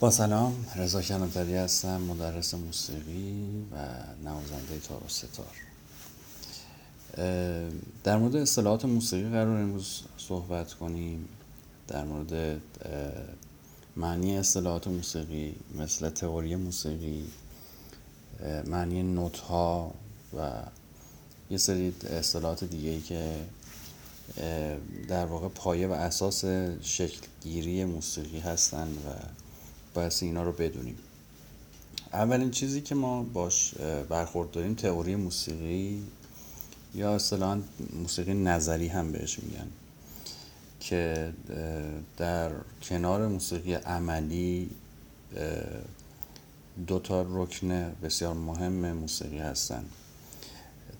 با سلام رضا کلانتری هستم مدرس موسیقی و نوازنده تار و ستار. در مورد اصطلاحات موسیقی قرار امروز صحبت کنیم. در مورد معنی اصطلاحات موسیقی مثل تئوری موسیقی معنی نوت ها و یه سری اصطلاحات دیگه ای که در واقع پایه و اساس شکلگیری موسیقی هستن و باید اینا رو بدونیم. اولین چیزی که ما باش برخورد داریم تئوری موسیقی یا اصطلاحا موسیقی نظری هم بهش میگن که در کنار موسیقی عملی دو تا رکن بسیار مهم موسیقی هستند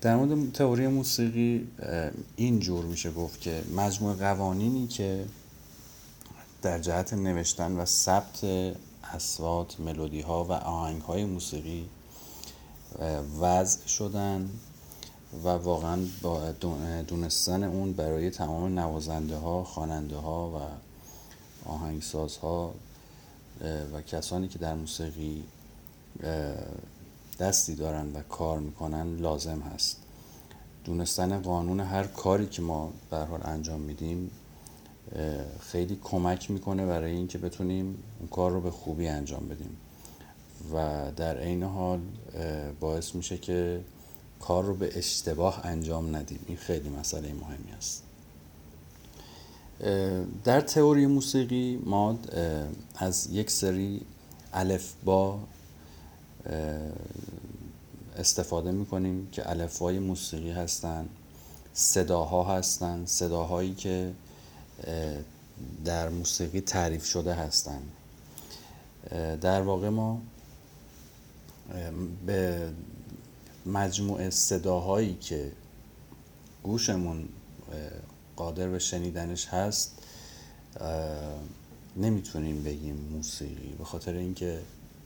در مورد تئوری موسیقی این جور میشه گفت که مجموع قوانینی که در جهت نوشتن و ثبت اصوات ملودی ها و آهنگ های موسیقی وضع شدن و واقعا با دونستن اون برای تمام نوازنده ها خواننده ها و آهنگساز ها و کسانی که در موسیقی دستی دارن و کار می‌کنن لازم هست. دونستن قانون هر کاری که ما به حال انجام میدیم خیلی کمک می‌کنه برای اینکه بتونیم اون کار رو به خوبی انجام بدیم. و در عین حال باعث میشه که کار رو به اشتباه انجام ندیم. این خیلی مسئله مهمی است. در تئوری موسیقی ما از یک سری الف با استفاده می‌کنیم که الفبای موسیقی هستن صداها هستن صداهایی که در موسیقی تعریف شده هستن در واقع ما به مجموعه صداهایی که گوشمون قادر به شنیدنش هست نمی‌تونیم بگیم موسیقی. به خاطر اینکه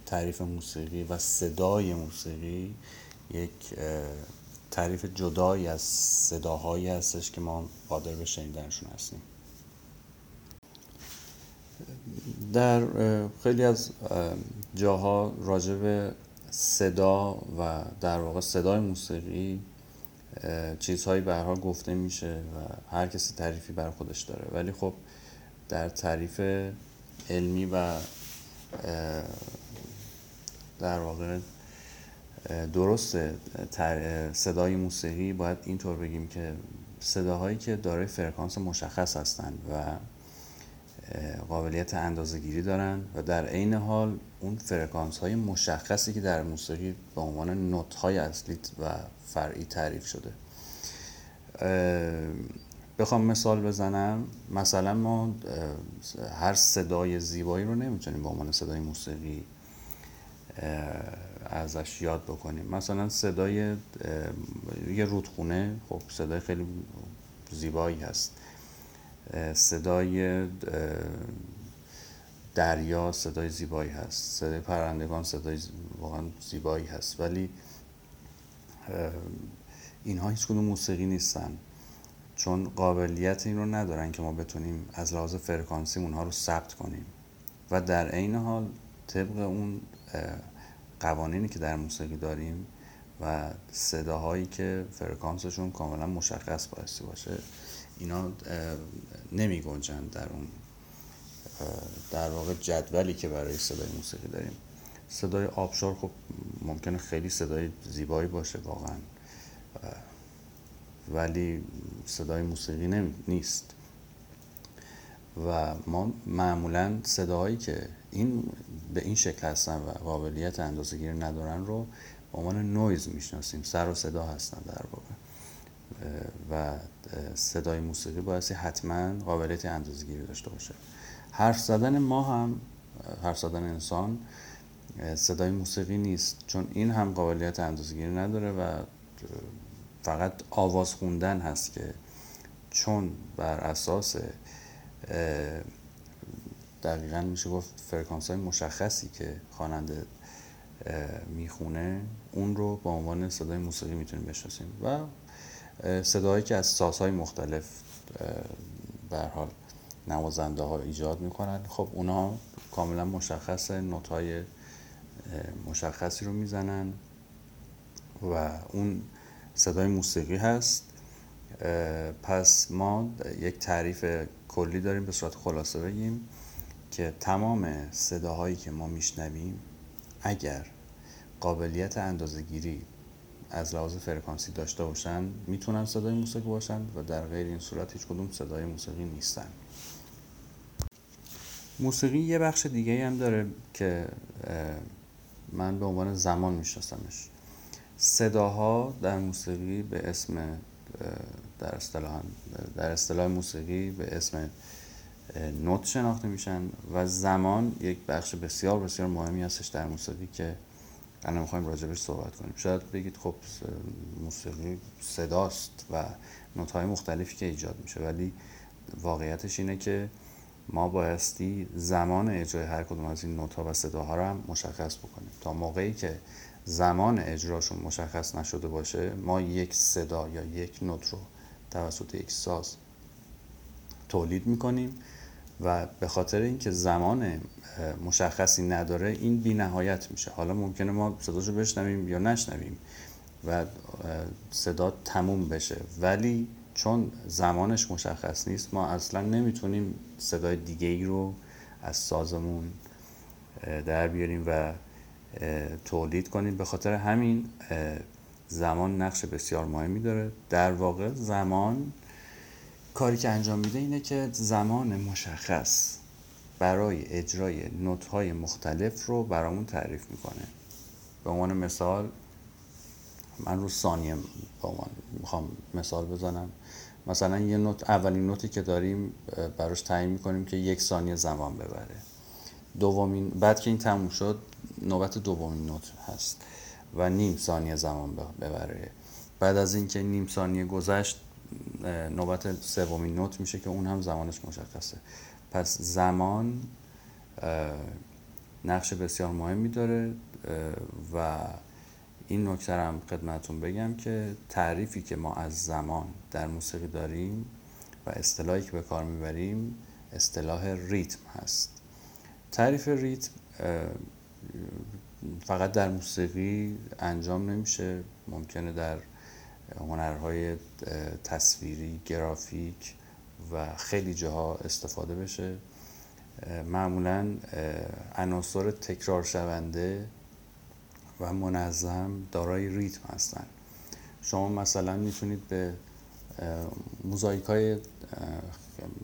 تعریف موسیقی و صدای موسیقی یک تعریف جدایی از صداهایی هستش که ما قادر به شنیدنشون هستیم. در خیلی از جاها راجع به صدا و در واقع صدای موسیقی چیزهایی به گفته میشه و هر کسی تعریفی بر خودش داره. ولی خب در تعریف علمی و در واقع درست صدای موسیقی باید اینطور بگیم که صداهایی که دارای فرکانس مشخص هستند و قابلیت اندازه گیری دارن و در عین حال اون فرکانس های مشخصی که در موسیقی به عنوان نوت های اصلی و فرعی تعریف شده. بخوام مثال بزنم. مثلا ما هر صدای زیبایی رو نمی‌تونیم به عنوان صدای موسیقی ازش یاد بکنیم. مثلا صدای یه رودخونه خب صدای خیلی زیبایی هست. صدای دریا صدای زیبایی هست. صدای پرندگان صدای واقعا زیبایی هست. ولی اینها هیچ کدوم موسیقی نیستن. چون قابلیت این رو ندارن که ما بتونیم از لحاظ فرکانسی اونها رو ثبت کنیم. و در عین حال طبق اون قوانینی که در موسیقی داریم و صداهایی که فرکانسشون کاملا مشخص بایستی باشه اینا نمی گنجن در اون در واقع جدولی که برای صدای موسیقی داریم. صدای آبشار خب ممکنه خیلی صدای زیبایی باشه واقعا ولی صدای موسیقی نیست. و ما معمولا صداهایی که این به این شکل هستن و قابلیت اندازه ندارن رو به عنوان نویز می‌شناسیم سر و صدا هستن در واقع. و صدای موسیقی باعثی حتما قابلیت اندازگیری داشته باشه. حرف زدن ما هم حرف زدن انسان صدای موسیقی نیست. چون این هم قابلیت اندازگیری نداره و فقط آواز خوندن هست که چون بر اساس دقیقا میشه گفت فرکانس های مشخصی که خواننده می‌خونه اون رو به عنوان صدای موسیقی می‌تونیم بشناسیم. و صداهایی که از سازهای مختلف به حال نوازنده ها ایجاد می‌کنن. خب اونا کاملا مشخص نوت های مشخصی رو می‌زنن و اون صدای موسیقی هست. پس ما یک تعریف کلی داریم به صورت خلاصه بگیم که تمام صداهایی که ما میشنویم اگر قابلیت اندازه گیری از لحاظ فرکانسی داشته باشن می‌تونن صدای موسیقی باشن و در غیر این صورت هیچ کدوم صدای موسیقی نیستن. موسیقی یه بخش دیگه هم داره که من به عنوان زمان میشناسمش. صداها در موسیقی به اسم در اصطلاح در اصطلاح موسیقی به اسم نوت شناخته میشن و زمان یک بخش بسیار بسیار مهمی هستش در موسیقی که الان می‌خوایم راجبش صحبت کنیم. شاید بگید خب موسیقی صداست و نوت های مختلفی که ایجاد میشه ولی واقعیتش اینه که ما بایستی زمان اجرای هر کدوم از این نوت ها و صداها رو هم مشخص بکنیم. تا موقعی که زمان اجراشون مشخص نشده باشه ما یک صدا یا یک نوت رو توسط یک ساز تولید می‌کنیم. و به خاطر اینکه زمان مشخصی نداره این بی نهایت میشه. حالا ممکنه ما صداشو بشنویم یا نشنویم و صدا تموم بشه. ولی چون زمانش مشخص نیست ما اصلا نمی‌تونیم صدای دیگه ای رو از سازمون در بیاریم و تولید کنیم. به خاطر همین زمان نقش بسیار مهمی داره. در واقع زمان کاری که انجام میده اینه که زمان مشخص برای اجرای نوت های مختلف رو برامون تعریف می‌کنه. به عنوان مثال من رو ثانیه می‌خوام مثال بزنم. مثلا یه نوت اولین نوتی که داریم براش تعیین می‌کنیم که یک ثانیه زمان ببره. دومین بعد که این تموم شد نوبت دومین نوت هست و نیم ثانیه زمان ببره. بعد از اینکه نیم ثانیه گذشت نوبت سومین نوت میشه که اون هم زمانش مشخصه. پس زمان نقش بسیار مهمی داره و این نکته هم خدمتون بگم که تعریفی که ما از زمان در موسیقی داریم و اصطلاحی که به کار می‌بریم اصطلاح ریتم هست. تعریف ریتم فقط در موسیقی انجام نمیشه ممکنه در هنرهای تصویری گرافیک و خیلی جاها استفاده بشه. معمولا عناصر تکرار شونده و منظم دارای ریتم هستن. شما مثلا می‌تونید به موزاییک های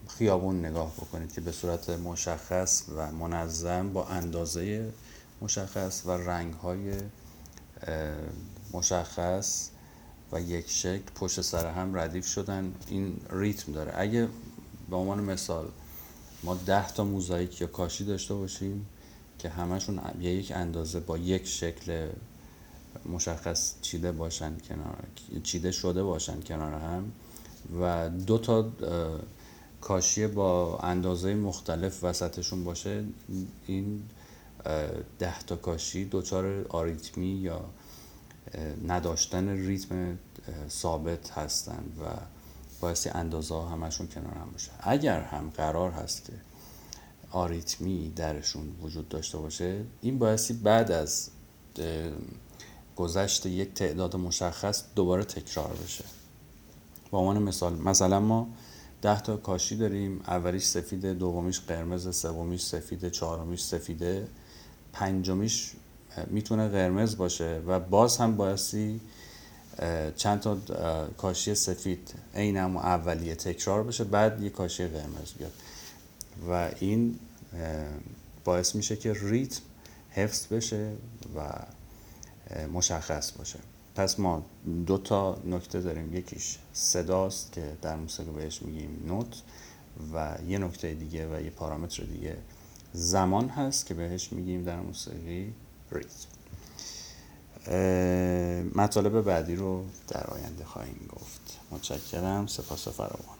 خیابون نگاه بکنید که به صورت مشخص و منظم با اندازه مشخص و رنگ های مشخص و یک شکل پشت سر هم ردیف شدن. این ریتم داره. اگه به عنوان مثال ما ده تا موزاییک یا کاشی داشته باشیم که همشون به یک اندازه با یک شکل مشخص چیده باشن کنار چیده شده باشن کنار هم و دو تا کاشی با اندازه مختلف وسطشون باشه این ده تا کاشی دوچار آریتمی یا نداشتن ریتم ثابت هستند و باعث اندازه همشون کنار هم باشه. اگر هم قرار هست که آریتمی درشون وجود داشته باشه این باعثی بعد از گذشت یک تعداد مشخص دوباره تکرار بشه. با عنوان مثال مثلا ما ده تا کاشی داریم اولیش سفیده دومیش قرمز سومیش سفیده چهارمیش سفیده پنجمیش می‌تونه قرمز باشه و باز هم بایستی چند تا کاشی سفید عین هم اولیه تکرار بشه بعد یه کاشی قرمز بیاد. و این باعث میشه که ریتم حفظ بشه و مشخص باشه. پس ما دو تا نکته داریم. یکیش صداست که در موسیقی بهش میگیم نوت و یه نکته دیگه و یه پارامتر دیگه زمان هست که بهش میگیم در موسیقی. ریتم مطالب بعدی رو در آینده خواهیم گفت. متشکرم. سپاس فراوان.